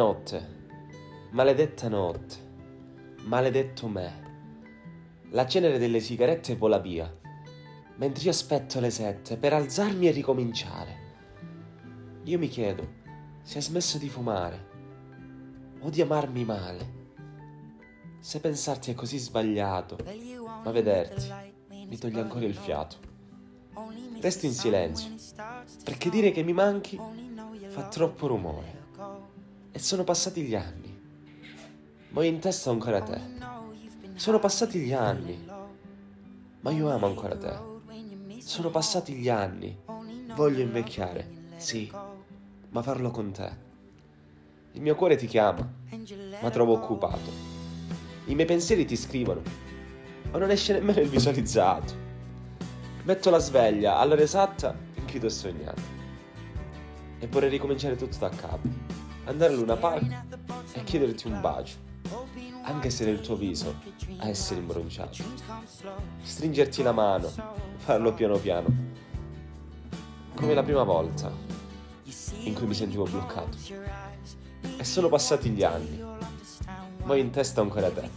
Notte, maledetta notte, maledetto me. La cenere delle sigarette vola via, mentre io aspetto le sette per alzarmi e ricominciare. Io mi chiedo se hai smesso di fumare o di amarmi male. Se pensarti è così sbagliato, ma vederti mi toglie ancora il fiato. Resto in silenzio, perché dire che mi manchi fa troppo rumore. E sono passati gli anni, ma io in testa ho ancora te. Sono passati gli anni, ma io amo ancora te. Sono passati gli anni, voglio invecchiare, sì, ma farlo con te. Il mio cuore ti chiama, ma trovo occupato. I miei pensieri ti scrivono, ma non esce nemmeno il visualizzato. Metto la sveglia all'ora esatta ti ho sognato. E vorrei ricominciare tutto da capo. Andare a Luna Park e chiederti un bacio. Anche se nel tuo viso a essere imbronciato. Stringerti la mano, farlo piano piano. Come la prima volta in cui mi sentivo bloccato. E sono passati gli anni, ma in testa ancora te.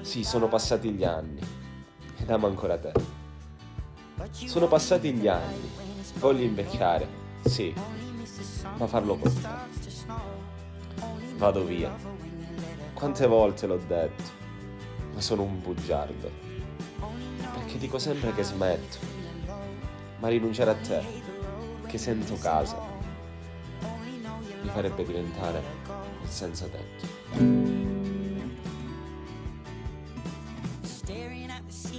Sì, sono passati gli anni ed amo ancora te. Sono passati gli anni, voglio invecchiare, sì, ma farlo con te. Vado via. Quante volte l'ho detto, ma sono un bugiardo. Perché dico sempre che smetto, ma rinunciare a te, che sento casa, mi farebbe diventare il senza tetto. Staring at the.